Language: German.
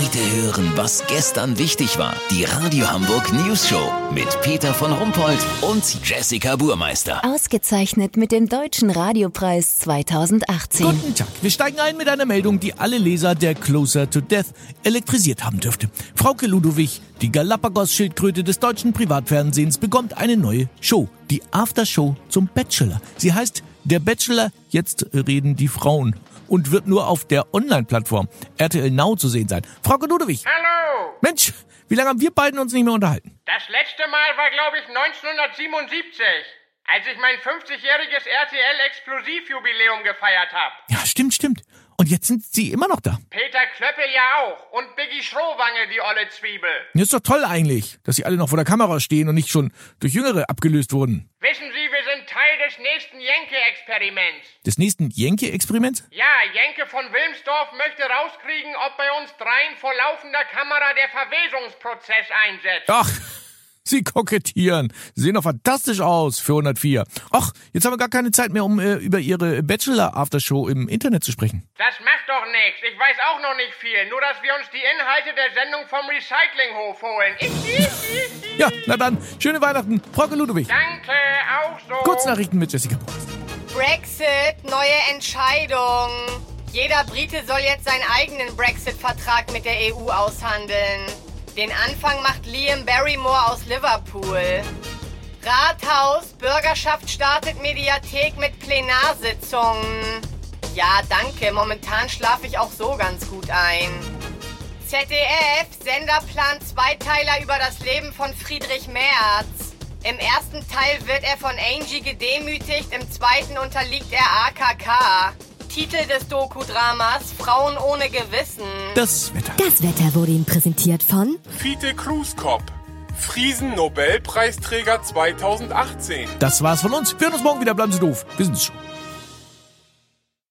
Heute hören, was gestern wichtig war. Die Radio Hamburg News Show mit Peter von Rumpold und Jessica Burmeister. Ausgezeichnet mit dem Deutschen Radiopreis 2018. Guten Tag. Wir steigen ein mit einer Meldung, die alle Leser der Closer to Death elektrisiert haben dürfte. Frauke Ludowig, die Galapagos-Schildkröte des deutschen Privatfernsehens, bekommt eine neue Show. Die Aftershow zum Bachelor. Sie heißt Der Bachelor, jetzt reden die Frauen und wird nur auf der Online-Plattform RTL Now zu sehen sein. Frau Ludowig. Hallo! Mensch, wie lange haben wir beiden uns nicht mehr unterhalten? Das letzte Mal war, glaube ich, 1977, als ich mein 50-jähriges RTL-Explosivjubiläum gefeiert habe. Ja, stimmt, stimmt. Und jetzt sind Sie immer noch da. Peter Klöppel ja auch. Und Biggie Schrohwange, die olle Zwiebel. Das ist doch toll eigentlich, dass Sie alle noch vor der Kamera stehen und nicht schon durch Jüngere abgelöst wurden. Wissen Sie, wir sind Teil des nächsten Jenke-Experiments. Des nächsten Jenke-Experiments? Ja, Jenke von Wilmsdorf möchte rauskriegen, ob bei uns dreien vor laufender Kamera der Verwesungsprozess einsetzt. Ach, Sie kokettieren. Sie sehen doch fantastisch aus für 104. Ach, jetzt haben wir gar keine Zeit mehr, um äh, über Ihre Bachelor-Aftershow im Internet zu sprechen. Das macht doch nichts. Ich weiß auch noch nicht viel. Nur, dass wir uns die Inhalte der Sendung vom Recyclinghof holen. Ja, na dann, schöne Weihnachten. Frau Ludwig. Danke, auch. Kurznachrichten mit Jessica. Brexit, neue Entscheidung. Jeder Brite soll jetzt seinen eigenen Brexit-Vertrag mit der EU aushandeln. Den Anfang macht Liam Barrymore aus Liverpool. Rathaus, Bürgerschaft startet Mediathek mit Plenarsitzungen. Ja, danke, momentan schlafe ich auch so ganz gut ein. ZDF, Senderplan Zweiteiler über das Leben von Friedrich Merz. Im ersten Teil wird er von Angie gedemütigt, im zweiten unterliegt er AKK. Titel des Doku-Dramas Frauen ohne Gewissen. Das Wetter. Das Wetter wurde Ihnen präsentiert von Fiete Kruskop. Friesen Nobelpreisträger 2018. Das war's von uns. Wir hören uns morgen wieder. Bleiben Sie doof. Wir sind's schon.